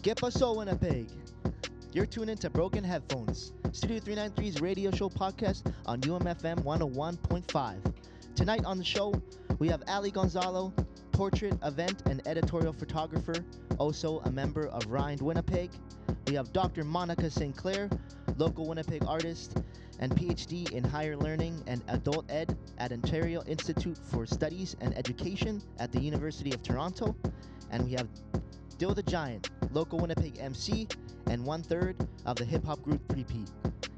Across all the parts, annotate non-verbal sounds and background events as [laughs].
¿Qué pasó, Winnipeg? You're tuned into Broken Headphones, Studio 393's radio show podcast on UMFM 101.5. Tonight on the show, we have Ally Gonzalo, portrait, event, and editorial photographer, also a member of Rind Winnipeg. We have Dr. Monica Sinclair, local Winnipeg artist and PhD in higher learning and adult ed at Ontario Institute for Studies and Education at the University of Toronto. And we have Dill the Giant, local Winnipeg MC, and one third of the hip hop group Three Pete.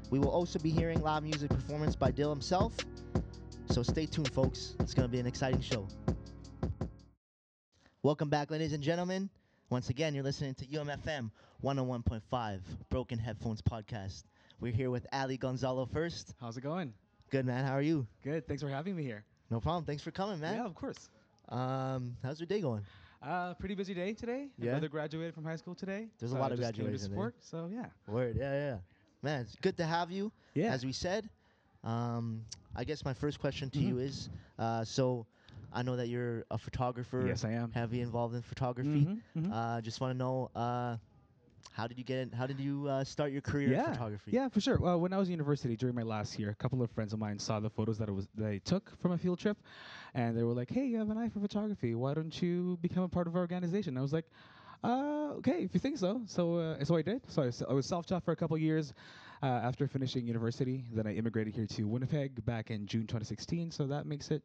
We will also be hearing live music performance by Dill himself. So stay tuned, folks. It's going to be an exciting show. Welcome back, ladies and gentlemen. Once again, you're listening to UMFM 101.5 Broken Headphones Podcast. We're here with Ally Gonzalo first. How's it going? Good, man. How are you? Good. Thanks for having me here. No problem. Thanks for coming, man. Yeah, of course. Um, how's your day going? Uh, pretty busy day today. My Yeah? brother graduated from high school today. There's a lot I of just came to graduation support. So yeah. Word, yeah, yeah. Man, it's good to have you. Yeah. As we said, um, I guess my first question to you Mhm. is, uh, so I know that you're a photographer. Yes, I am. Heavy involved in photography. Mhm, mhm. Uh, just want to know, uh, how did you get in? How did you uh, start your career yeah. in photography? Yeah, for sure. Well, when I was in university during my last year, a couple of friends of mine saw the photos that I was that I took from a field trip, and they were like, "Hey, you have an eye for photography. Why don't you become a part of our organization?" I was like. Uh, okay, if you think so. So, uh, so I did. So I, was self-taught for a couple years uh, after finishing university. Then I immigrated here to Winnipeg back in June 2016. So that makes it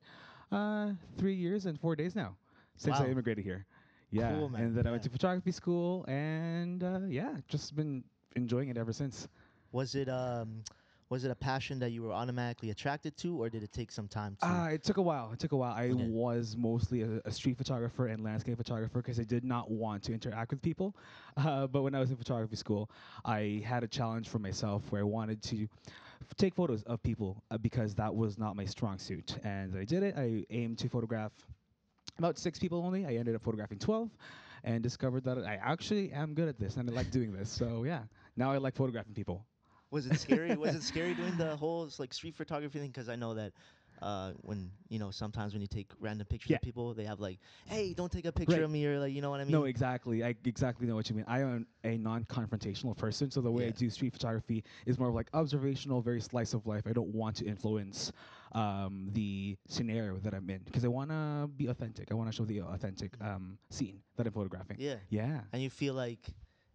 uh, three years and four days now since Wow. I immigrated here. Yeah, Cool, and then I went to photography school, and uh, yeah, just been enjoying it ever since. Was it um, was it a passion that you were automatically attracted to, or did it take some time to? Uh, it took a while. It took a while. I Okay. was mostly a, a street photographer and landscape photographer because I did not want to interact with people. [laughs] Uh, but when I was in photography school, I had a challenge for myself where I wanted to take photos of people uh, because that was not my strong suit. And I did it. I aimed to photograph about six people only. I ended up photographing 12 and discovered that I actually am good at this and I like doing this. So yeah, now I like photographing people. Was it scary? was it [laughs] scary doing the whole like street photography thing? Because I know that uh, when you know sometimes when you take random pictures Yeah. of people, they have like, "Hey, don't take a picture Right. of me," or like, you know what I mean? No, exactly. I exactly know what you mean. I am a non-confrontational person, so the way I do street photography is more of like observational, very slice of life. I don't want to influence um, the scenario that I'm in because I want to be authentic. I want to show the authentic um, scene that I'm photographing. Yeah. Yeah. And you feel like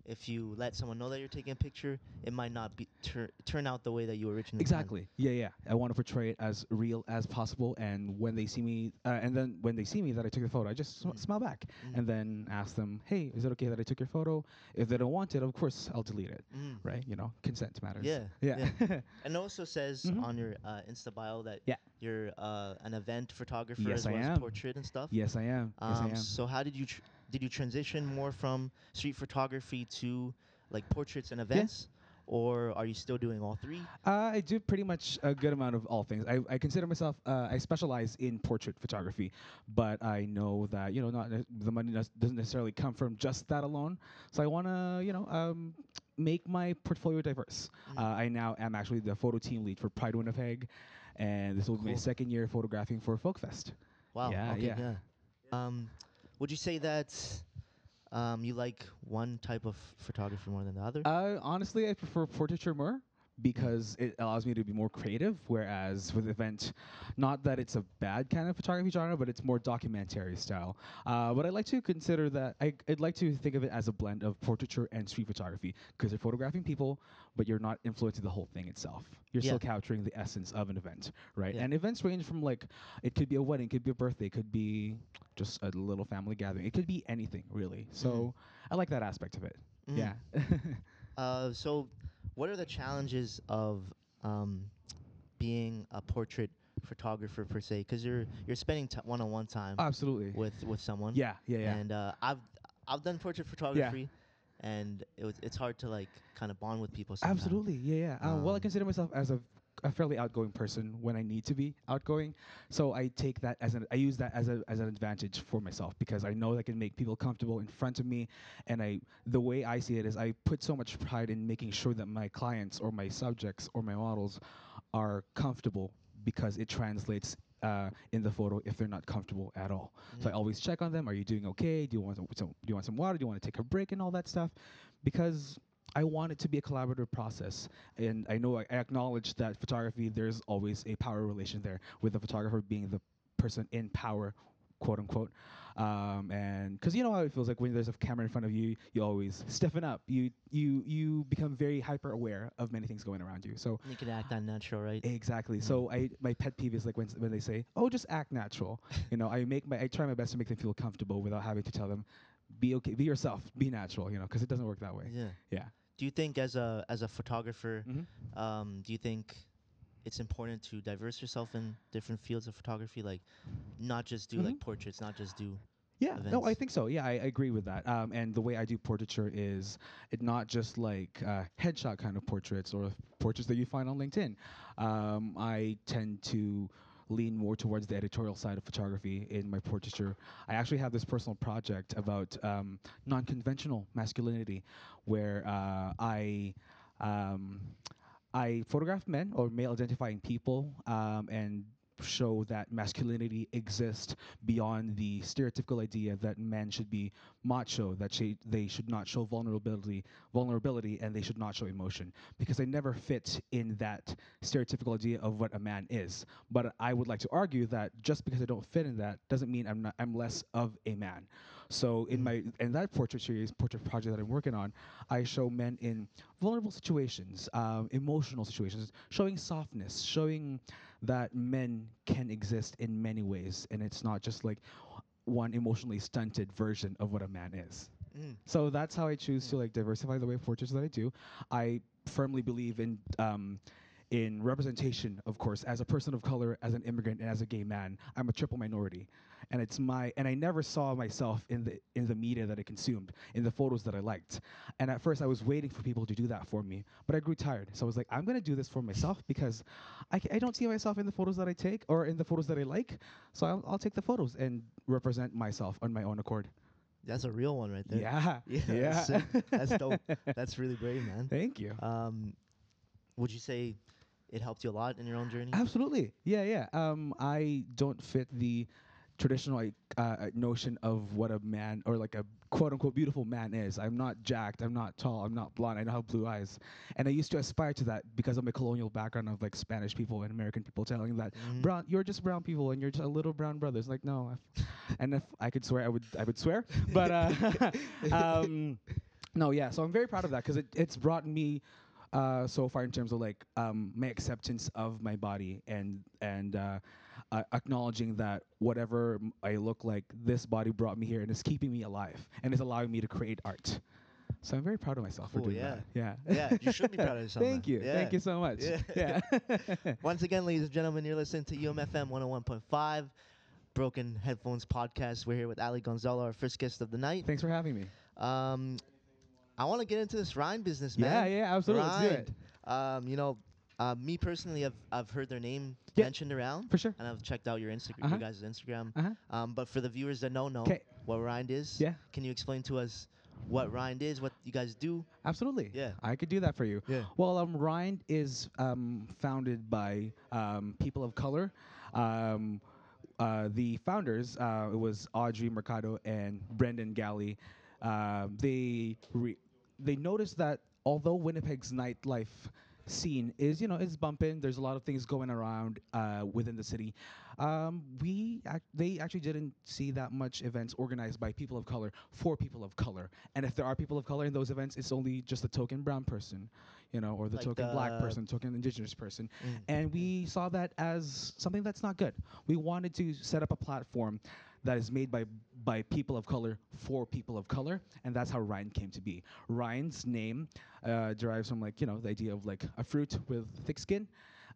if you let someone know that you're taking a picture, it might not be tur- turn out the way that you originally planned. Exactly. Yeah, yeah. I want to portray it as real as possible, and when they see me, uh, and then when they see me that I took the photo, I just sm- Mm. smile back, Mm. and then ask them, "Hey, is it okay that I took your photo?" If they don't want it, of course, I'll delete it. Mm. Right? You know, consent matters. Yeah, Yeah. yeah. [laughs] And it also says Mhm. on your uh, Insta bio that Yeah. you're uh, an event photographer Yes, as I well as am. portrait and stuff. yes, I am. yes, I Um, am. So how did you tr- did you transition more from street photography to like portraits and events, or are you still doing all three? Uh, I do pretty much a good amount of all things. I, I consider myself, uh, I specialize in portrait photography, but I know that, you know, not ne- the money nes- doesn't necessarily come from just that alone. So I want to, you know, um, make my portfolio diverse. Mm. Uh, I now am actually the photo team lead for Pride Winnipeg, and this will be my second year photographing for Folkfest. Wow. Yeah, okay, yeah. Um, would you say that um, you like one type of photography more than the other? Uh, honestly, I prefer portraiture more because it allows me to be more creative. Whereas with event, not that it's a bad kind of photography genre, but it's more documentary style. Uh, but I like to consider that I, I'd like to think of it as a blend of portraiture and street photography because you're photographing people, but you're not influencing the whole thing itself. You're Yeah. still capturing the essence of an event, right? Yeah. And events range from like it could be a wedding, it could be a birthday, it could be just a little family gathering, it could be anything really. So I like that aspect of it. Mhm. Yeah. [laughs] Uh, so, what are the challenges of um, being a portrait photographer per se? Because you're you're spending t- one-on-one time Absolutely. with with someone. Yeah, yeah, yeah. And uh, I've I've done portrait photography, Yeah. and it was it's hard to like kind of bond with people. Sometimes. Absolutely, yeah, yeah. Uh, well, I Um, consider myself as a, a fairly outgoing person when I need to be outgoing, so I take that as an I use that as a as an advantage for myself because I know I can make people comfortable in front of me, and I the way I see it is I put so much pride in making sure that my clients or my subjects or my models are comfortable because it translates uh, in the photo if they're not comfortable at all. So I Mm. always check on them. Are you doing okay? Do you want some, some do you want some water? Do you want to take a break and all that stuff? Because I want it to be a collaborative process, and I know I, I acknowledge that photography. There's always a power relation there, with the photographer being the person in power, quote unquote. Um, and because you know how it feels like when there's a camera in front of you, you always stiffen up. You you you become very hyper aware of many things going around you. So You can act unnatural, right? Exactly. Mm. So I my pet peeve is like when when they say, "Oh, just act natural." [laughs] you know, I make my I try my best to make them feel comfortable without having to tell them, "Be okay, be yourself, be natural." You know, because it doesn't work that way. Yeah. Yeah. Do you think as a as a photographer, Mm-hmm. um, do you think it's important to diverse yourself in different fields of photography, like not just do like Mhm. portraits, not just do Yeah, no, I think so. Yeah, I, I agree with that. Um, and the way I do portraiture is it not just like uh, headshot kind of portraits or portraits that you find on LinkedIn. Um, I tend to lean more towards the editorial side of photography in my portraiture. I actually have this personal project about um, non-conventional masculinity, where uh, I. Um, I photograph men or male identifying people um, and show that masculinity exists beyond the stereotypical idea that men should be macho, that sh- they should not show vulnerability, vulnerability, and they should not show emotion, because they never fit in that stereotypical idea of what a man is. But I would like to argue that just because I don't fit in that doesn't mean I'm not I'm less of a man. So in Mhm. my in that portrait series, portrait project that I'm working on, I show men in vulnerable situations, um, emotional situations, showing softness, showing that men can exist in many ways, and it's not just like one emotionally stunted version of what a man is. Mm. So that's how I choose to Mm. like diversify the way of portraits that I do. I firmly believe in um, in representation, of course, as a person of color, as an immigrant, and as a gay man. I'm a triple minority, and it's my and I never saw myself in the in the media that I consumed, in the photos that I liked. And at first, I was waiting for people to do that for me, but I grew tired. So I was like, I'm gonna do this for myself because I, I don't see myself in the photos that I take or in the photos that I like. So I'll, I'll take the photos and represent myself on my own accord. That's a real one right there. Yeah, Yeah, [laughs] yeah. that's. That's dope. [laughs] That's really brave, man. Thank you. Um, would you say it helped you a lot in your own journey? Absolutely. Yeah, yeah. Um, I don't fit the traditional like, uh, notion of what a man or like a quote unquote beautiful man is. I'm not jacked. I'm not tall. I'm not blonde. I don't have blue eyes. And I used to aspire to that because of my colonial background of like Spanish people and American people telling that Mhm. brown, you're just brown people and you're just a little brown brother. It's like no. [laughs] And if I could swear, I would. I would swear. But uh, [laughs] um, no, yeah. So I'm very proud of that because it, it's brought me uh, so far in terms of like um, my acceptance of my body and and uh, uh, acknowledging that whatever I look like, this body brought me here and is keeping me alive and is allowing me to create art. So I'm very proud of myself Cool, for doing yeah. that. Yeah. Yeah, you should be proud of [laughs] yourself, Thank you. Yeah. Thank you so much. Yeah. Yeah. [laughs] Once again, ladies and gentlemen, you're listening to UMFM 101.5, Broken Headphones Podcast. We're here with Ally Gonzalo, our first guest of the night. Thanks for having me. Um, I want to get into this Rind business, Yeah, man. yeah, absolutely. Let's do Rind. Um, you know, uh, me personally, I've, I've heard their name Yeah. mentioned around, For sure. and I've checked out your Instagram, Uh-huh. your guys' Instagram. Uh-huh. Um, but for the viewers that don't know 'Kay. what Rind is, Yeah. can you explain to us what Rind is, what you guys do? Absolutely. Yeah. I could do that for you. Yeah. Well, um, Rind is um, founded by um, people of color. Um, uh, the founders, uh, it was Audrey Mercado and Brendan Galley. Um, they re- they noticed that although Winnipeg's nightlife scene is, you know, is bumping. There's a lot of things going around uh, within the city. Um, we ac- they actually didn't see that much events organized by people of color for people of color. And if there are people of color in those events, it's only just a token brown person, you know, or the Like token black person, token indigenous person. Mm. And we saw that as something that's not good. We wanted to set up a platform that is made by by people of color for people of color, and that's how Rind came to be. Rind's name uh, derives from like you know the idea of like a fruit with thick skin.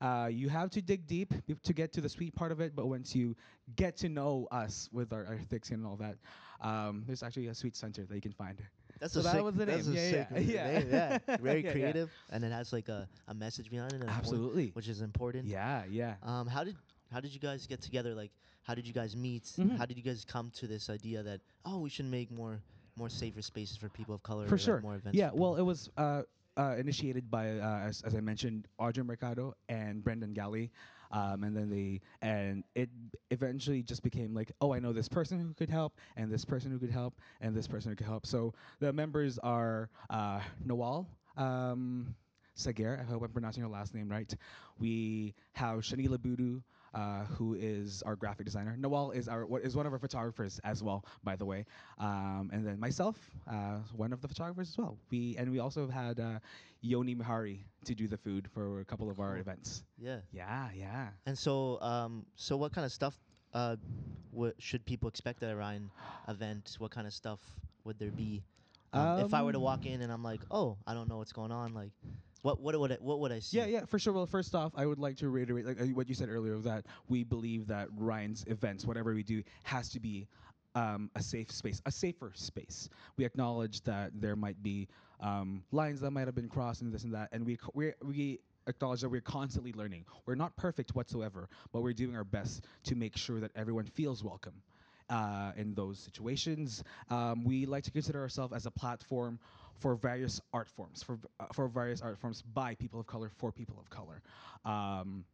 Uh, you have to dig deep to get to the sweet part of it, but once you get to know us with our, our thick skin and all that, um, there's actually a sweet center that you can find. That's So a that sick, was the that's name. a Yeah, yeah, yeah. name, yeah. [laughs] Very Yeah, creative, and it has like a, a message behind it, point, Absolutely. which is important. Yeah, yeah. Um, how did how did you guys get together? Like, how did you guys meet? Mhm. How did you guys come to this idea that oh, we should make more more safer spaces for people of color? for like, sure more events. yeah well it was uh uh, initiated by, uh, as, as I mentioned, Audrey Mercado and Brendan Galley. Um, and then they and it eventually just became like, oh, I know this person who could help, and this person who could help, and this person who could help. So the members are uh, Nawal, um, Sager, I hope I'm pronouncing your last name right. We have Shanila Budu, uh, who is our graphic designer. Nawal is our what is one of our photographers as well, by the way. Um, and then myself, uh, one of the photographers as well. We and we also had uh, Yoni Mihari to do the food for a couple of our Cool. events. Yeah. Yeah, yeah. And so, um, so what kind of stuff uh, w- should people expect at a Rind event? What kind of stuff would there be? Um, if I were to Um, walk in and I'm like, oh, I don't know what's going on, like, what what would I, what would I see? Yeah, yeah, for sure. Well, first off, I would like to reiterate like uh, what you said earlier that we believe that Rind's events, whatever we do, has to be um, a safe space, a safer space. We acknowledge that there might be um, lines that might have been crossed and this and that, and we we we acknowledge that we're constantly learning. We're not perfect whatsoever, but we're doing our best to make sure that everyone feels welcome. Uh, in those situations, um, we like to consider ourselves as a platform for various art forms, for uh, for various art forms by people of color for people of color. Um,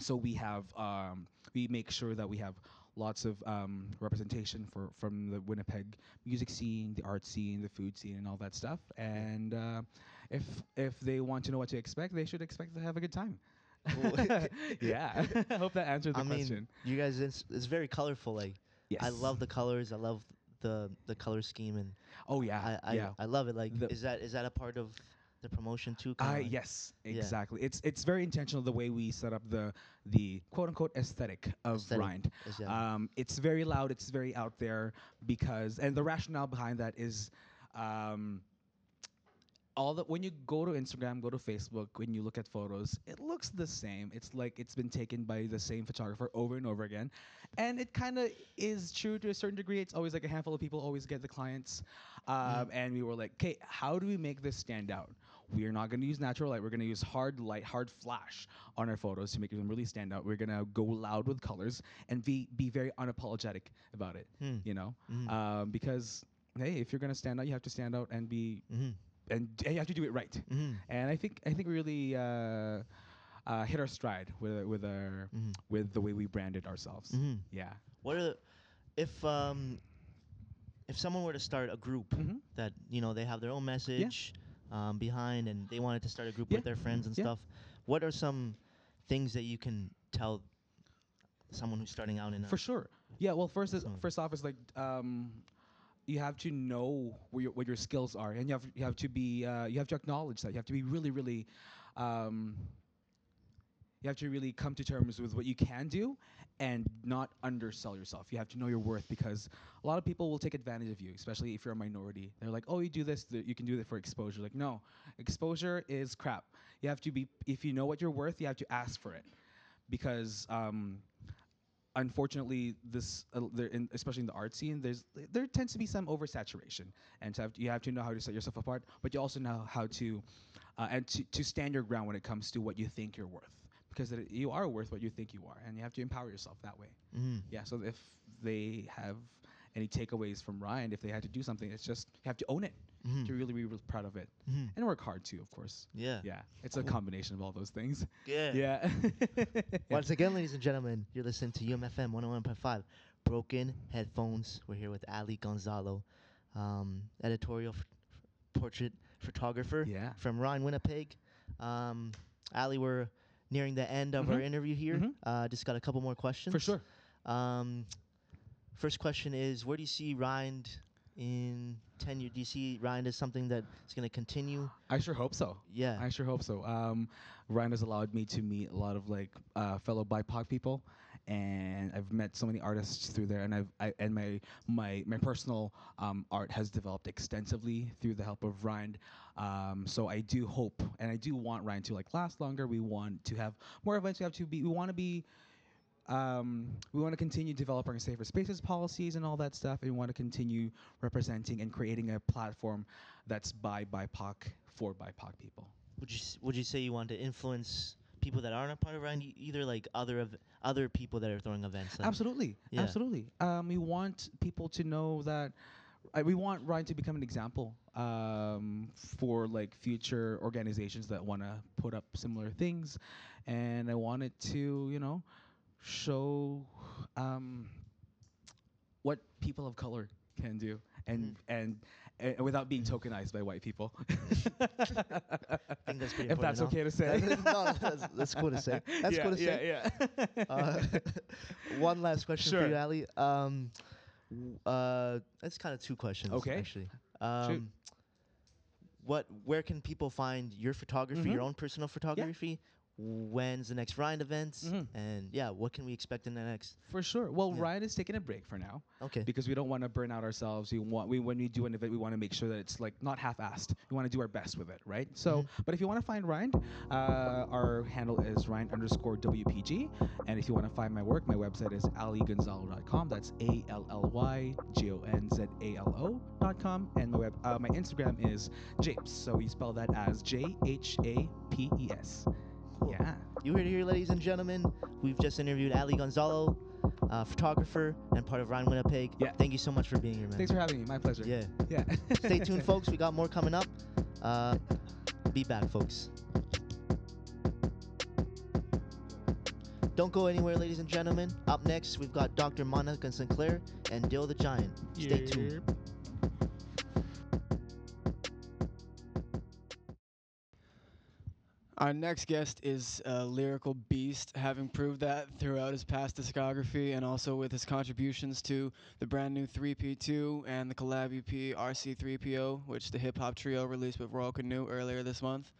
so we have um, we make sure that we have lots of um, representation for from the Winnipeg music scene, the art scene, the food scene, and all that stuff. And uh, if if they want to know what to expect, they should expect to have a good time. [laughs] Yeah, [laughs] I hope that answered the I mean, question. you guys, it's, it's very colorful. Like, Yes. I love the colors. I love the the color scheme, and Oh yeah, I I, yeah. I love it. Like, The- is that is that a part of the promotion too? Uh, like- yes, Yeah. exactly. It's it's very intentional the way we set up the the quote unquote aesthetic of Aesthetic, Rind. Um, it's very loud. It's very out there because, and the rationale behind that is, um, all that when you go to Instagram, go to Facebook, when you look at photos, it looks the same. It's like it's been taken by the same photographer over and over again, and it kind of is true to a certain degree. It's always like a handful of people always get the clients, um, and we were like, okay, how do we make this stand out? We are not going to use natural light. We're going to use hard light, hard flash on our photos to make them really stand out. We're going to go loud with colors and be be very unapologetic about it. Hmm. You know, Mhm. um, because hey, if you're going to stand out, you have to stand out and be Mhm. And you have to do it right. Mhm. And I think I think we really uh, uh, hit our stride with with our Mhm. with the way we branded ourselves. Mhm. Yeah. What are the, if um if someone were to start a group Mhm. that you know they have their own message um, behind and they wanted to start a group with their friends and Yeah. stuff, what are some things that you can tell someone who's starting out in a For sure. Yeah. Well, first is first off is like um, you have to know where your, what your skills are, and you have you have to be uh, you have to acknowledge that you have to be really really. Um, you have to really come to terms with what you can do and not undersell yourself. You have to know your worth because a lot of people will take advantage of you, especially if you're a minority. They're like, "Oh, you do this, th- you can do it for exposure." Like, no, exposure is crap. You have to be if you know what you're worth, you have to ask for it because um, unfortunately, this uh, there in, especially in the art scene, there's there tends to be some oversaturation, and to have you have to know how to set yourself apart, but you also know how to uh, and to, to stand your ground when it comes to what you think you're worth, because it, you are worth what you think you are, and you have to empower yourself that way. Mhm. Yeah. So if they have any takeaways from Rind, if they had to do something, it's just you have to own it. Mhm. To really be real proud of it Mhm. and work hard too, of course. Yeah. Yeah, it's a combination of all those things. Yeah. Yeah. [laughs] Once again, ladies and gentlemen, you're listening to UMFM 101.5 Broken Headphones. We're here with Ally Gonzalo, um, editorial ph- portrait photographer Yeah. from Rind, Winnipeg. Um, Ally, we're nearing the end of our Mhm. interview here. Mhm. Uh, just got a couple more questions. For sure. Um, first question is Where do you see Rind in 10 years? Do you see Rind as something that's going to continue? I sure hope so. Yeah. I sure hope so. Um, Rind has allowed me to meet a lot of like uh, fellow BIPOC people, and I've met so many artists through there. And I've I, and my my my personal um, art has developed extensively through the help of Rind. Um, so I do hope, and I do want Rind to like last longer. We want to have more events. We have to be. We want to be. Um, we want to continue developing safer spaces policies and all that stuff. And we want to continue representing and creating a platform that's by BIPOC for BIPOC people. Would you s- would you say you want to influence people that aren't a part of Rind, either like other of other people that are throwing events? Like Absolutely, Yeah. absolutely. Um, we want people to know that I, we want Rind to become an example um, for like future organizations that want to put up similar things, and I want it to you know show um, what people of color can do, and and, and without being tokenized by white people. [laughs] That's if that's important, okay to say. [laughs] no, that's, that's cool to say. [laughs] That's yeah, cool to yeah, say. Yeah, Uh, one last question for you, Ally. Um, uh, that's kind of two questions. Okay. Actually. Um, what? Where can people find your photography, Mhm. your own personal photography? When's the next Rind event? Mhm. And yeah, what can we expect in the next? For sure. Well, Yeah. Rind is taking a break for now. Okay. because we don't want to burn out ourselves. We want we when we do an event, we want to make sure that it's like not half-assed. We want to do our best with it, right? So, Mhm. but if you want to find Rind, uh, our handle is Rind underscore WPG, and if you want to find my work, my website is allygonzalo.com. That's A L L Y G O N Z A L O dot com, and my web uh, my Instagram is Jhapes. So you spell that as J H A P E S. Yeah. You heard it here, ladies and gentlemen. We've just interviewed Ally Gonzalo, uh, photographer and part of Rind Winnipeg. Yeah. Thank you so much for being here, man. Thanks for having me. My pleasure. Yeah. Yeah. [laughs] Stay tuned, folks. We got more coming up. Uh, be back, folks. Don't go anywhere, ladies and gentlemen. Up next, we've got Dr. Monica Sinclair and Dill the Giant. Stay tuned. Our next guest is a lyrical beast, having proved that throughout his past discography and also with his contributions to the brand new 3P2 and the collab EP RC3PO, which the hip hop trio released with Royal Canoe earlier this month.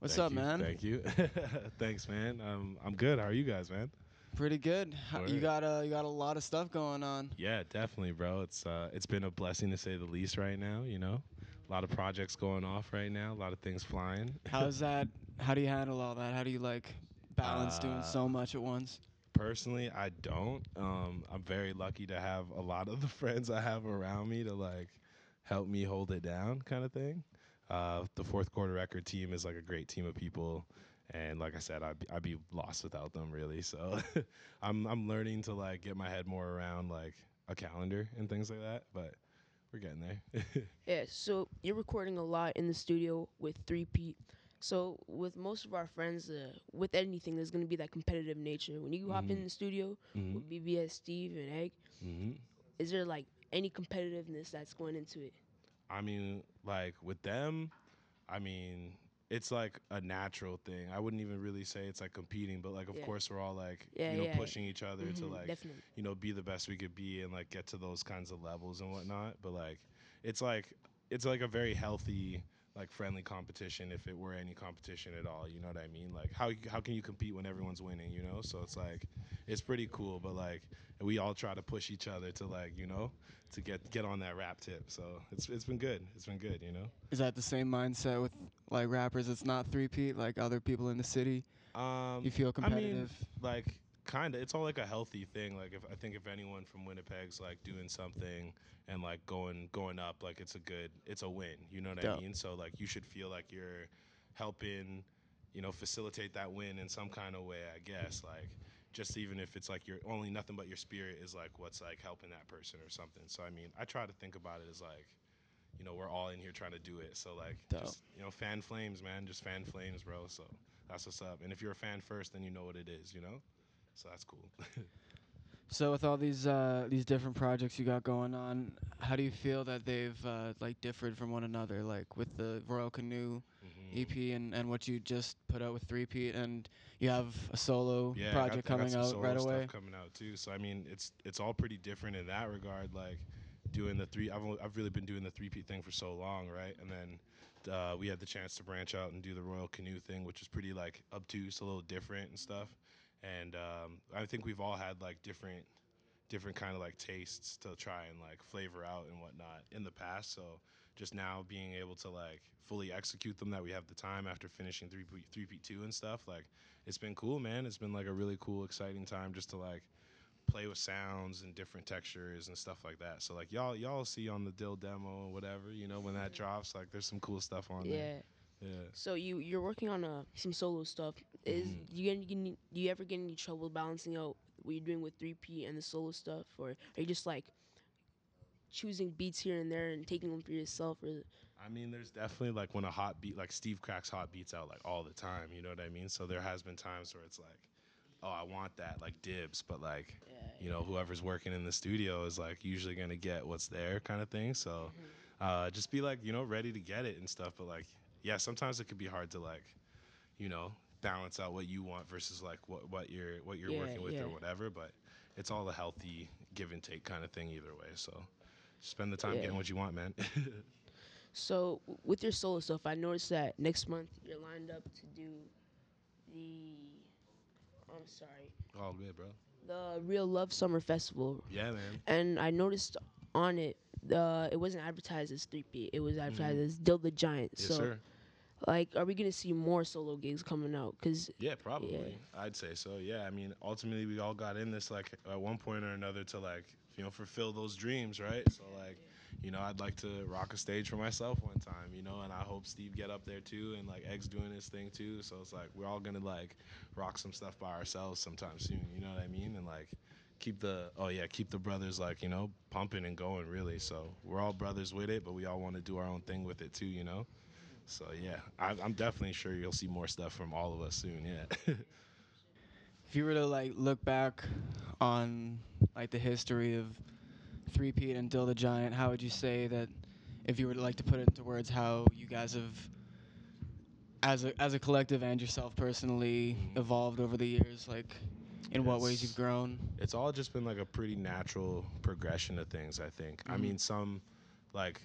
What's Thank up, you, man? Thank you. [laughs] Thanks, man. Um, I'm good. How are you guys, man? Pretty good. H- You got uh, you got a lot of stuff going on. Yeah, definitely, bro. It's uh, it's been a blessing to say the least right now. You know, a lot of projects going off right now. A lot of things flying. [laughs] How's that? How do you handle all that? How do you like balance doing so Uh, much at once? Personally, I don't. Um, I'm very lucky to have a lot of the [laughs] friends I have around me to like help me hold it down, kind of thing. Uh, the fourth quarter record team is like a great team of people, and like I said, I'd be, I'd be lost without them, really. So [laughs] I'm I'm learning to like get my head more around like a calendar and things like that, but we're getting there. [laughs] Yeah, so you're recording a lot in the studio with 3P. So with most of our friends, uh, with anything, there's gonna be that competitive nature. When you hop in Mhm. the studio hmm with BBS, Steve, and Egg, hmm is there like any competitiveness that's going into it? I mean, like with them, I mean, it's like a natural thing. I wouldn't even really say it's like competing, but like of Yeah. course we're all like Yeah, you know yeah. pushing each other to Mhm, like definitely. you know be the best we could be and like get to those kinds of levels and whatnot. But like it's like it's like a very healthy like friendly competition if it were any competition at all. You know what I mean? Like how how can you compete when everyone's winning? You know? So it's like it's pretty cool, but like we all try to push each other to like you know to get get on that rap tip. So it's it's been good. It's been good. You know. Is that the same mindset with like rappers? It's not 3P, like other people in the city. Um, You feel I competitive? mean, like kind of. It's all like a healthy thing. Like if I think if anyone from Winnipeg's like doing something and like going going up, like it's a good, it's a win. You know what Dope. I mean? So like you should feel like you're helping, you know, facilitate that win in some kind of way. I guess like just even if it's like your only nothing but your spirit is like what's like helping that person or something. So I mean, I try to think about it as like. You know, we're all in here trying to do it. So like, Dope. just you know, fan flames, man. Just fan flames, bro. So that's what's up. And if you're a fan first, then you know what it is, you know? So that's cool. [laughs] So with all these uh, these different projects you got going on, how do you feel that they've uh, like differed from one another? Like with the Royal Canoe Mhm. EP and, and what you just put out with Three Pete, and you have a solo Yeah, project got coming out solo right stuff away. coming out too. So I mean, it's it's all pretty different in that regard. Like doing the three, I've only, I've really been doing the three P thing for so long, right? And then uh, we had the chance to branch out and do the Royal Canoe thing, which is pretty like obtuse, a little different and stuff. And um, I think we've all had like different different kind of like tastes to try and like flavor out and whatnot in the past. So just now being able to like fully execute them that we have the time after finishing three three P two and stuff, like it's been cool, man. It's been like a really cool, exciting time just to like play with sounds and different textures and stuff like that. So like y'all y'all see on the Dill demo or whatever, you know, when that drops, like there's some cool stuff on Yeah. there. Yeah. So you you're working on uh, some solo stuff. Is Mhm. you get do you ever get any trouble balancing out what you're doing with 3P and the solo stuff, or are you just like choosing beats here and there and taking them for yourself? Or I mean, there's definitely like when a hot beat, like Steve cracks hot beats out like all the time. You know what I mean? So there has been times where it's like, oh, I want that, like dibs, but like, you know, whoever's working in the studio is like usually gonna get what's there, kind of thing. So, uh, just be like, you know, ready to get it and stuff. But like, yeah, sometimes it could be hard to like, you know, balance out what you want versus like what what you're what you're Yeah, working with yeah. or whatever. But it's all a healthy give and take kind of thing either way. So. Spend the time Yeah. getting what you want, man. [laughs] so with your solo stuff, I noticed that next month you're lined up to do the. I'm sorry, All good, bro. the Real Love Summer Festival, Yeah, man. and I noticed on it. Uh, it wasn't advertised as 3P. It was advertised as Dill the Giant. Yes, so, sir. Like, are we gonna see more solo gigs coming out? Cause Yeah, probably. I'd say so. Yeah, I mean, ultimately, we all got in this like at one point or another to like you know fulfill those dreams, right? So like, you know, I'd like to rock a stage for myself one time, you know, and I hope Steve get up there too, and like Egg's doing his thing too. So it's like we're all gonna like rock some stuff by ourselves sometime soon. You know what I mean? And like keep the oh yeah keep the brothers like you know pumping and going really so we're all brothers with it but we all want to do our own thing with it too you know so yeah I, i'm definitely sure you'll see more stuff from all of us soon yeah [laughs] If you were to like look back on like the history of Three Pete and Dill the Giant, how would you say that if you were to like to put it into words how you guys have as a as a collective and yourself personally evolved over the years, like in what ways you've grown? it's all just been like a pretty natural progression of things i think i Mhm. mean some like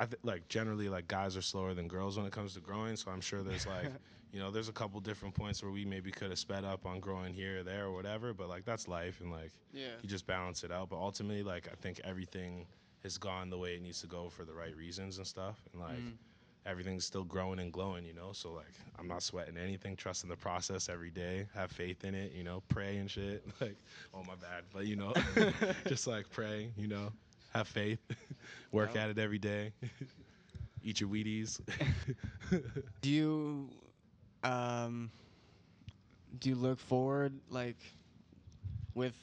i th- like generally like guys are slower than girls when it comes to growing so i'm sure there's like [laughs] you know there's a couple different points where we maybe could have sped up on growing here or there or whatever but like that's life and like Yeah. you just balance it out but ultimately like i think everything has gone the way it needs to go for the right reasons and stuff and like Mhm. everything's still growing and glowing you know so like i'm not sweating anything trusting the process every day have faith in it you know pray and shit [laughs] like oh my bad but you know [laughs] just like pray you know have faith [laughs] work Yeah. at it every day [laughs] eat your wheaties [laughs] Do you um do you look forward like with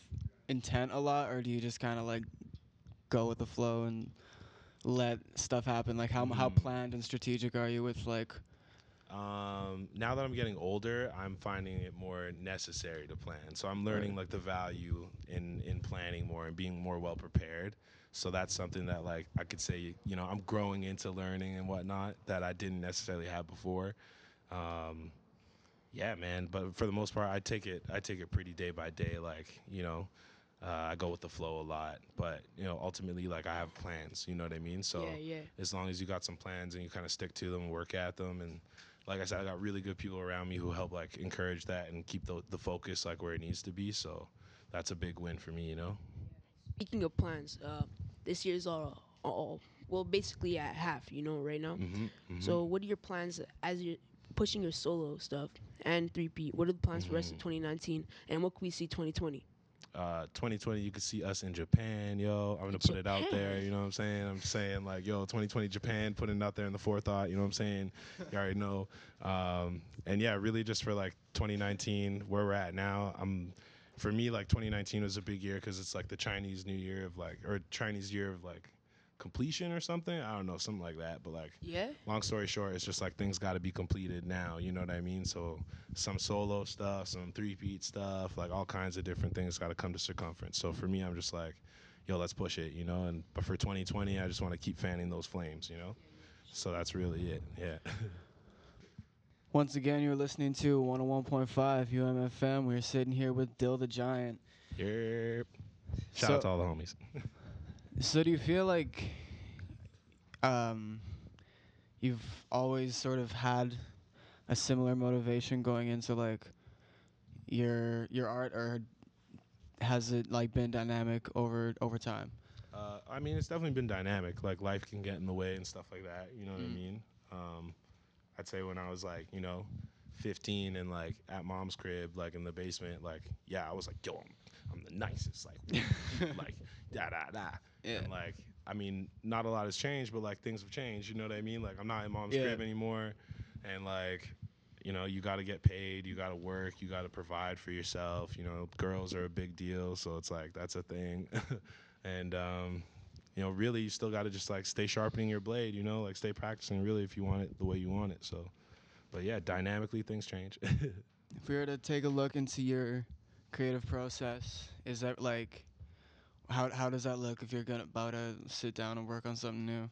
intent a lot or do you just kind of like go with the flow and let stuff happen like how how Mm. planned and strategic are you with like um, now that I'm getting older, I'm finding it more necessary to plan. So I'm learning like the value in in planning more and being more well prepared. So that's something that like I could say, you know, I'm growing into learning and whatnot that I didn't necessarily have before. Um, yeah, man. But for the most part, I take it I take it pretty day by day. Like you know, uh, I go with the flow a lot. But you know, ultimately, like I have plans. You know what I mean? So yeah, yeah. as long as you got some plans and you kind of stick to them and work at them and like i said i got really good people around me who help like encourage that and keep the, the focus like where it needs to be so that's a big win for me you know Speaking of plans, uh, this year's all, all well, basically at half. You know, right now. mm-hmm, So, what are your plans as you're pushing your solo stuff and 3P? What are the plans for the rest of Mm-hmm. 2019, and what can we see 2020? uh 2020 you can see us in japan yo i'm gonna put it out there you know what i'm saying i'm saying like yo 2020 japan putting it out there in the forethought you know what i'm saying you already know um and yeah really just for like 2019 where we're at now i'm for me like 2019 was a big year because it's like the chinese new year of like or chinese year of like completion or something i don't know something like that but like Yeah. long story short, it's just like things got to be completed now. You know what I mean? So some solo stuff, some three beat stuff, like all kinds of different things got to come to circumference. So for me, I'm just like, yo, let's push it, you know. And but for 2020, I just want to keep fanning those flames, you know. So that's really it. Yeah. [laughs] once again you're listening to 101.5 UMFM we're sitting here with Dill the Giant yep. Shout So- out to all the homies. So do you feel like um, you've always sort of had a similar motivation going into like your your art, or has it like been dynamic over over time? Uh, I mean, it's definitely been dynamic. Like life can get in the way and stuff like that. You know what I Mm. mean? Um, I'd say when I was like, you know, 15 and like at mom's crib, like in the basement, like yeah, I was like, yo, I'm, I'm the nicest, like, [laughs] like da da da. Yeah. And like, I mean, not a lot has changed, but like things have changed. You know what I mean? Like I'm not in mom's Yeah. crib anymore, and like. You know, you got to get paid, you got to work, you got to provide for yourself. You know, girls are a big deal, so it's like that's a thing. [laughs] and um, you know, really, you still got to just like stay sharpening your blade. You know, like stay practicing really if you want it the way you want it. So, but yeah, dynamically things change. [laughs] If we were to take a look into your creative process, is that like how how does that look if you're gonna about to sit down and work on something new?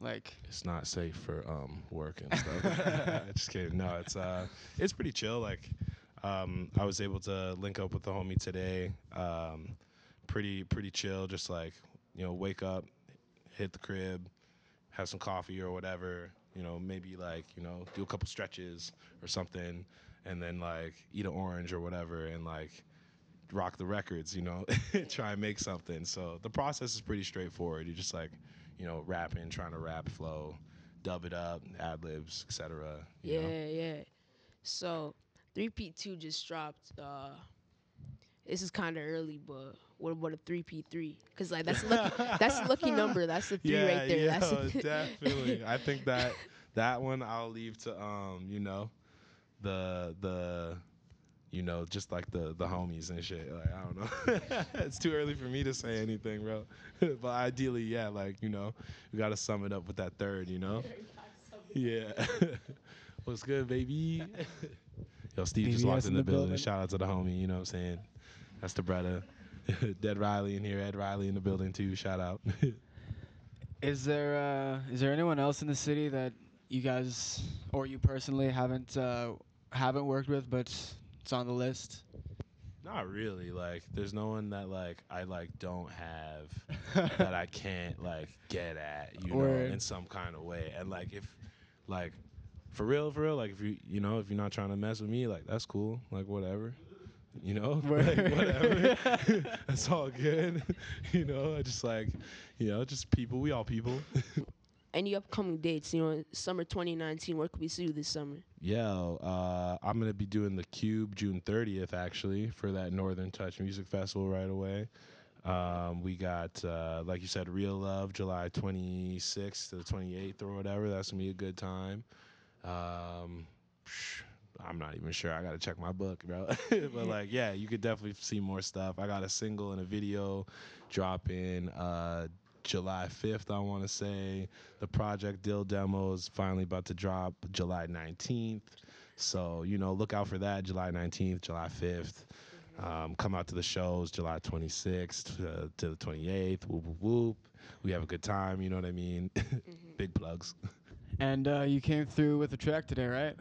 Like it's not safe for um work and stuff. [laughs] [laughs] just kidding. No, it's uh it's pretty chill. Like um I was able to link up with the homie today. Um pretty pretty chill, just like, you know, wake up, hit the crib, have some coffee or whatever, you know, maybe like, you know, do a couple stretches or something and then like eat an orange or whatever and like rock the records, you know, [laughs] try and make something. So the process is pretty straightforward. You're just like, you know, rapping, trying to rap flow, dub it up, ad libs, etc. Yeah, know? yeah. So, 3P2 just dropped. Uh, this is kind of early, but what about a 3P3? Because like that's a lucky, that's a lucky [laughs] number. That's the three yeah, right there. Yeah, that's [laughs] definitely. I think that that one I'll leave to um, you know, the the you know, just like the the homies and shit. Like I don't know. [laughs] it's too early for me to say anything, bro. but ideally, yeah, like, you know, we gotta sum it up with that third, you know? Yeah. What's good, baby? Yo, Steve just walked in in the, the building. building. Shout out to the homie, you know what I'm saying? That's the brother. [laughs] Dead Riley in here, Ed Riley in the building too. Shout out. [laughs] is there uh is there anyone else in the city that you guys or you personally haven't uh haven't worked with but it's on the list? Not really. Like, there's no one that like I like don't have [laughs] that I can't like get at, you know, in some kind of way. And like if like for real, for real, like if you you know, if you're not trying to mess with me, like that's cool. Like whatever. You know? [laughs] like whatever. [laughs] that's all good. [laughs] you know, I just like you know, just people, we all people. Any upcoming dates? You know, summer 2019. Where could we see you this summer? Yeah, uh, I'm gonna be doing the Cube June 30th actually for that Northern Touch Music Festival right away. Um, we got, uh, like you said, Real Love July 26th to the 28th or whatever. That's gonna be a good time. Um, psh, I'm not even sure. I gotta check my book, bro. [laughs] but like, yeah, you could definitely see more stuff. I got a single and a video dropping uh, July 5th, I want to say. The Project Dill demo is finally about to drop July 19th. So, you know, look out for that July 19th, July 5th. Um, come out to the shows July 26th to, to the 28th. Whoop, whoop, whoop. We have a good time, you know what I mean? [laughs] Big plugs. [laughs] And uh, you came through with a track today, right?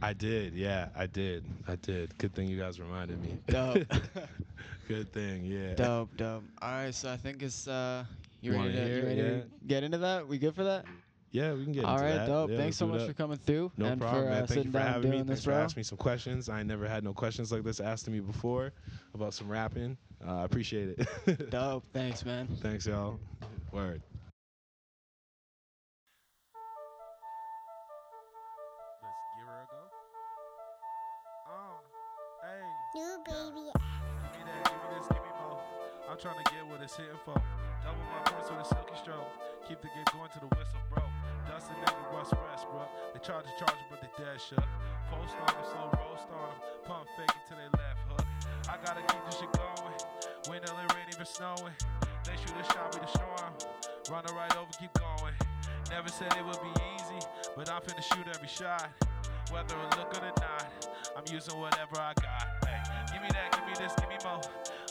I did, yeah, I did. I did. Good thing you guys reminded me. Dope. [laughs] [laughs] Good thing, yeah. dope, dope. All right, so I think it's uh you ready to, you ready to get into that? We good for that? Yeah, we can get All into right, that. dope. Yeah, Thanks so much for coming through No and problem, for uh, man. Thank sitting you for down having me. doing Thanks this, for asking me some questions. I never had no questions like this asked to me before about some rapping. Uh, I appreciate it. [laughs] Dope. Thanks, man. Thanks, y'all. Word. Baby. I'm trying to get what it's hitting for. Double my points with a silky stroke. Keep the game going to the whistle, bro. Dust and never rust rest, bro. They charge a charge, but they dead shook. Post on them, slow roast on them. Pump fake it till they left hook. I gotta keep this shit going. Till it rain, even snowing. They shoot a shot, we destroy 'em. Run it right over, keep going. Never said it would be easy, but I'm finna shoot every shot. Whether it look good or not, I'm using whatever I got. Hey, give me that, give me this, give me more.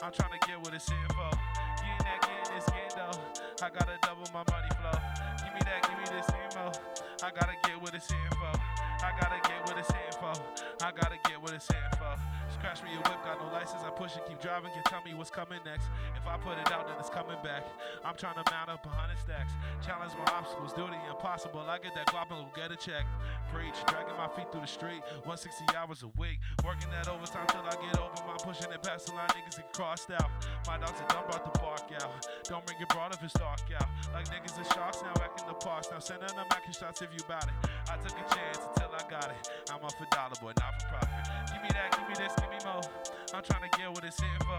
I'm trying to get what it's in for. Getting that, getting this, getting dough. I gotta double my money flow. Give me that, give me this, give me more. I gotta get what it's in for. I gotta get what it's in for. I gotta get what it's in for. Scratch me a whip, got no license. I push it, keep driving, can tell me what's coming next. If I put it out, then it's coming back. I'm trying to mount up a hundred stacks. Challenge my obstacles, do the impossible. I get that guap and go get a check. Preach, dragging my feet through the street. 160 hours a week. Working that overtime till I get over my pushing it past the line. Niggas get crossed out. My dogs are done brought the bark out. Don't bring it broad if it's dark out. Like niggas are sharks now back in the parks. Now sending them back shots if you bout it. I took a chance I got it. I'm up for dollar, boy, not for profit. Give me that, give me this, give me more. I'm trying to get what it's in for.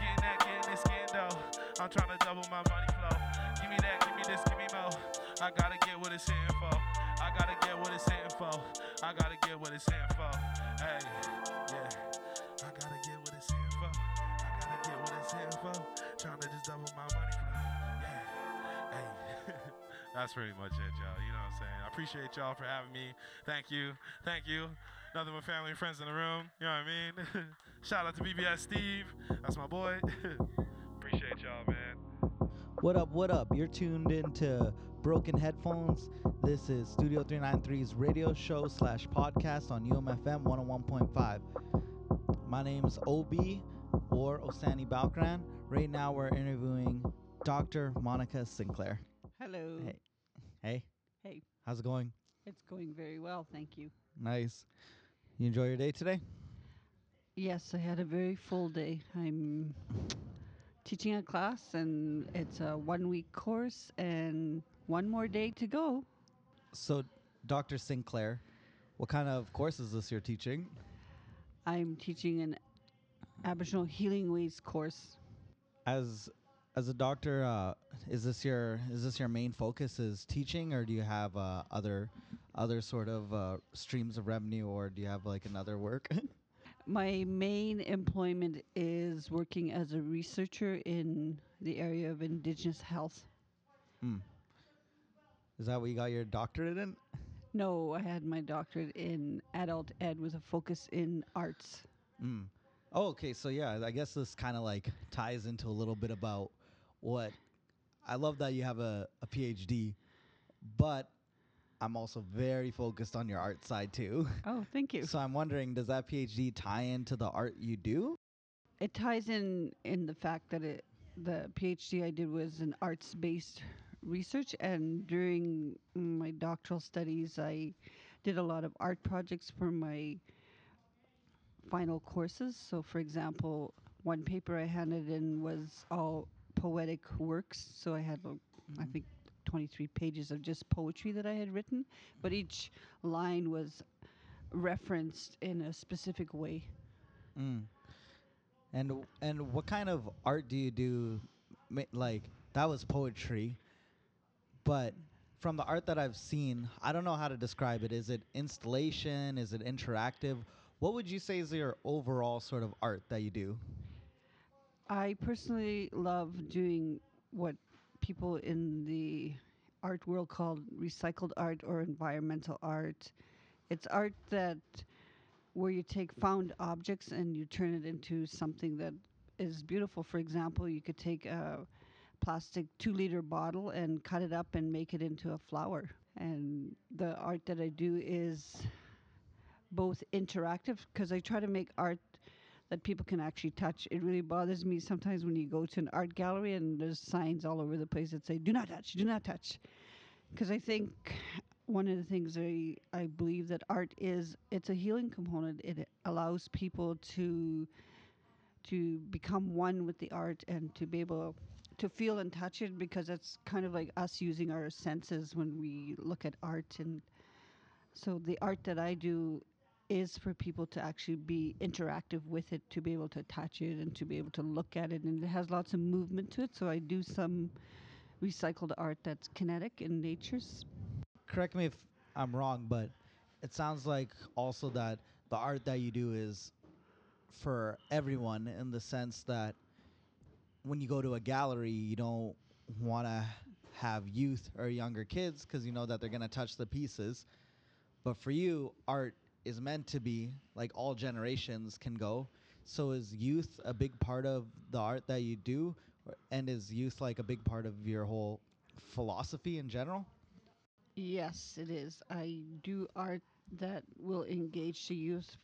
Getting that, getting this, getting dough. I'm trying to double my money flow. Give me that, give me this, give me more. I gotta get what it's in for. I gotta get what it's in for. I gotta get what it's in for. Hey, yeah. I gotta get what it's in for. I gotta get what it's in for. Trying to just double my money flow. That's pretty much it, y'all. You know what I'm saying? I appreciate y'all for having me. Thank you. Thank you. Nothing but family and friends in the room. You know what I mean? [laughs] Shout out to BBS Steve. That's my boy. [laughs] appreciate y'all, man. What up, what up? You're tuned into Broken Headphones. This is Studio 393's radio show slash podcast on UMFM 101.5. My name's OB or Osani Balkran. Right now we're interviewing Dr. Monica Sinclair. Hello. Hey. Hey, Hey, how's it going? it's going very well, thank you. Nice. You enjoy your day today? Yes, I had a very full day. I'm teaching a class, and it's a one week course, and one more day to go. So, Dr. Sinclaire, what kind of course is this you're teaching? I'm teaching an Aboriginal Healing Ways course. As as a doctor, uh, is this your is this your main focus is teaching, or do you have uh, other other sort of uh, streams of revenue, or do you have like another work? [laughs] My main employment is working as a researcher in the area of Indigenous health. Hmm. Is that what you got your doctorate in? No, I had my doctorate in adult ed with a focus in arts. Mm. Oh, okay. So yeah, I guess this kind of like ties into a little bit about what I love that you have a, a PhD, but I'm also very focused on your art side too. Oh, thank you. So I'm wondering, does that PhD tie into the art you do? it ties in in the fact that it the PhD I did was an arts based research and during my doctoral studies I did a lot of art projects for my final courses so for example one paper I handed in was all poetic works so I had uh, I think 23 pages of just poetry that I had written but each line was referenced in a specific way Mm. And and what kind of art do you do? Like that was poetry, but from the art that I've seen, I don't know how to describe it. Is it installation? Is it interactive? What would you say is your overall sort of art that you do? I personally love doing what people in the art world call recycled art or environmental art. It's art that where you take found objects and you turn it into something that is beautiful. For example, you could take a plastic two liter bottle and cut it up and make it into a flower. And the art that I do is both interactive because I try to make art that people can actually touch. It really bothers me sometimes when you go to an art gallery and there's signs all over the place that say, do not touch, do not touch. Because I think one of the things I, I believe that art is, it's a healing component. It allows people to to become one with the art and to be able to feel and touch it because it's kind of like us using our senses when we look at art and so the art that I do is for people to actually be interactive with it, to be able to touch it and to be able to look at it. And it has lots of movement to it. So I do some recycled art that's kinetic in nature's. Correct me if I'm wrong, but it sounds like also that the art that you do is for everyone in the sense that when you go to a gallery, you don't want to have youth or younger kids because you know that they're going to touch the pieces. But for you, art is meant to be like all generations can go. So is youth a big part of the art that you do? And is youth like a big part of your whole philosophy in general? Yes, it is. I do art that will engage the youth.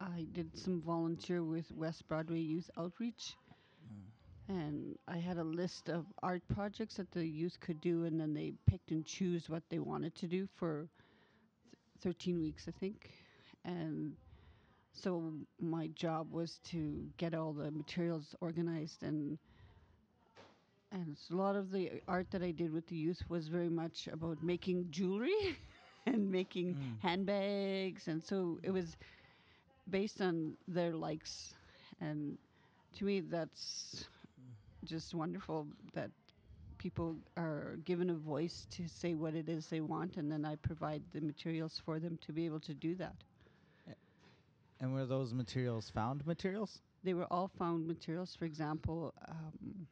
i did some volunteer with West Broadway Youth Outreach. Hmm. And I had a list of art projects that the youth could do, and then they picked and choose what they wanted to do for 13 weeks, I think. And so my job was to get all the materials organized and and a lot of the art that I did with the youth was very much about making jewelry [laughs] and making Mm. handbags and so it was based on their likes and to me that's just wonderful that people are given a voice to say what it is they want and then I provide the materials for them to be able to do that. And were those materials found materials? They were all found materials. For example, um,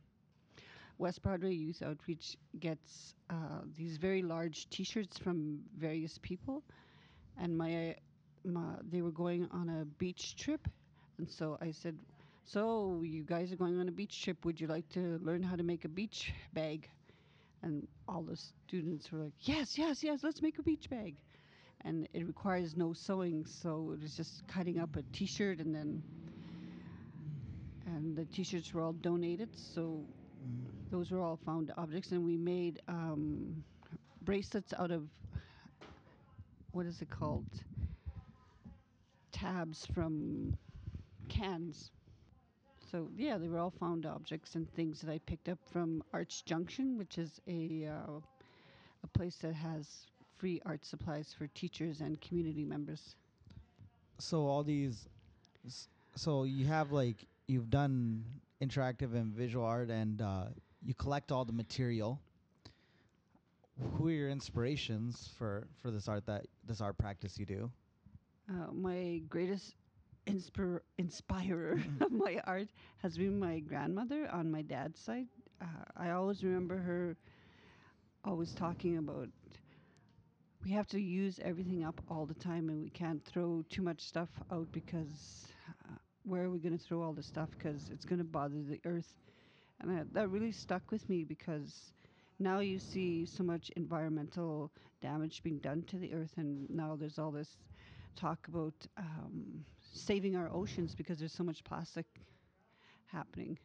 West Broadway Youth Outreach gets uh, these very large T-shirts from various people, and my, my they were going on a beach trip, and so I said, "So you guys are going on a beach trip? Would you like to learn how to make a beach bag?" And all the students were like, "Yes, yes, yes, let's make a beach bag." And it requires no sewing, so it was just cutting up a T-shirt and then and the t-shirts were all donated so those were all found objects and we made um, bracelets out of what is it called tabs from cans so yeah they were all found objects and things that i picked up from arts junction which is a uh, a place that has free art supplies for teachers and community members So all these, so you have like you've done interactive and visual art, and uh, you collect all the material. Who are your inspirations for for this art that this art practice you do? Uh, my greatest inspir- inspirer [laughs] of my art has been my grandmother on my dad's side. Uh, I always remember her always talking about we have to use everything up all the time and we can't throw too much stuff out because uh, where are we going to throw all the stuff? Because it's going to bother the earth. And that, that really stuck with me because now you see so much environmental damage being done to the earth and now there's all this talk about um, saving our oceans because there's so much plastic happening.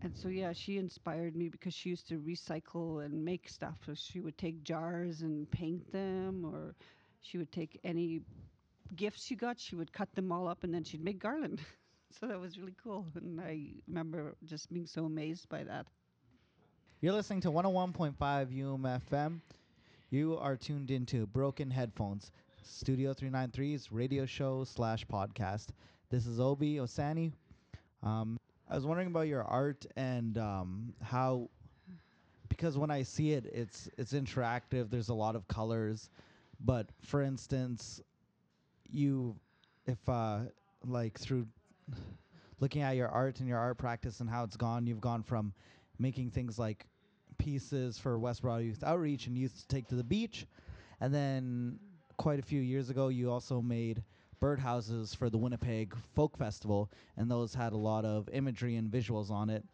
And so, yeah, she inspired me because she used to recycle and make stuff. So she would take jars and paint them, or she would take any gifts she got, she would cut them all up and then she'd make garland. [laughs] so that was really cool. And I remember just being so amazed by that. You're listening to 101.5 UMFM. You are tuned into Broken Headphones, Studio 393's radio show slash podcast. This is Obi Osani. Um, I was wondering about your art and um, how, because when I see it, it's it's interactive. There's a lot of colors, but for instance, you, if uh, like through looking at your art and your art practice and how it's gone, you've gone from making things like pieces for West Broad Youth Outreach and youth to take to the beach. And then quite a few years ago, you also made birdhouses for the Winnipeg Folk Festival, and those had a lot of imagery and visuals on it.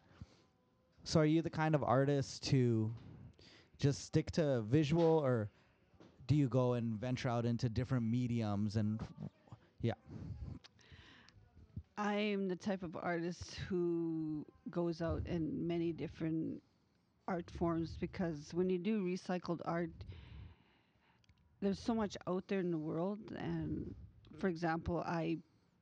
So, are you the kind of artist to just stick to visual, or do you go and venture out into different mediums? And yeah, I am the type of artist who goes out in many different art forms because when you do recycled art, there's so much out there in the world. And for example, I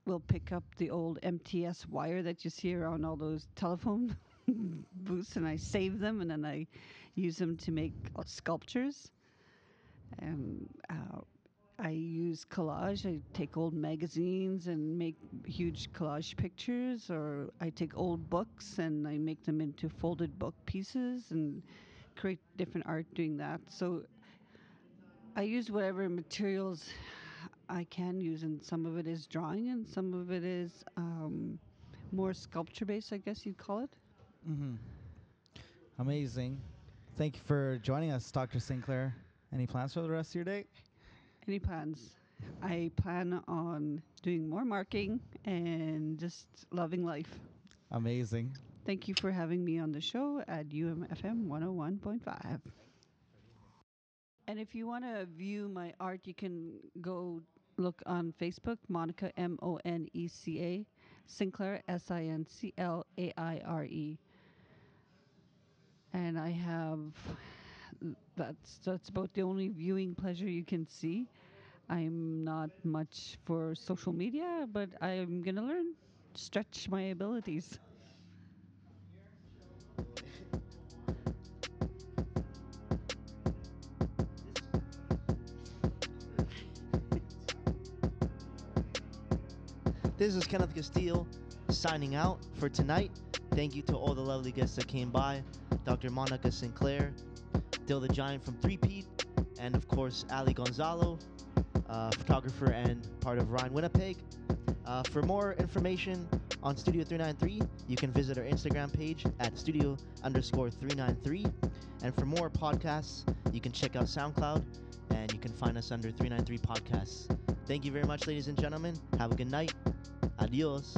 will pick up the old MTS wire that you see around all those telephone [laughs] booths and I save them and then I use them to make uh, sculptures. And uh, I use collage. I take old magazines and make huge collage pictures, or I take old books and I make them into folded book pieces and create different art doing that. So I use whatever materials I can use, and some of it is drawing, and some of it is um, more sculpture based, I guess you'd call it. mm-hmm. amazing. Thank you for joining us, Dr. Sinclaire. Any plans for the rest of your day? Any plans? I plan on doing more marking and just loving life. Amazing. Thank you for having me on the show at UMFM 101.5. And if you want to view my art, you can go look on Facebook, Moneca, M O N E C A, Sinclaire, S I N C L A I R E. And I have that's that's about the only viewing pleasure you can see. I'm not much for social media, but I'm to learn, stretch my abilities. This is Kenneth Castillo signing out for tonight. Thank you to all the lovely guests that came by Dr. Moneca Sinclaire, Dill the Giant from 3 Pete, and of course, Ally Gonzalo, uh, photographer and part of Rind Winnipeg. Uh, for more information on Studio 393, you can visit our Instagram page at studio underscore 393. And for more podcasts, you can check out SoundCloud and you can find us under 393 Podcasts. Thank you very much, ladies and gentlemen. Have a good night. Adiós.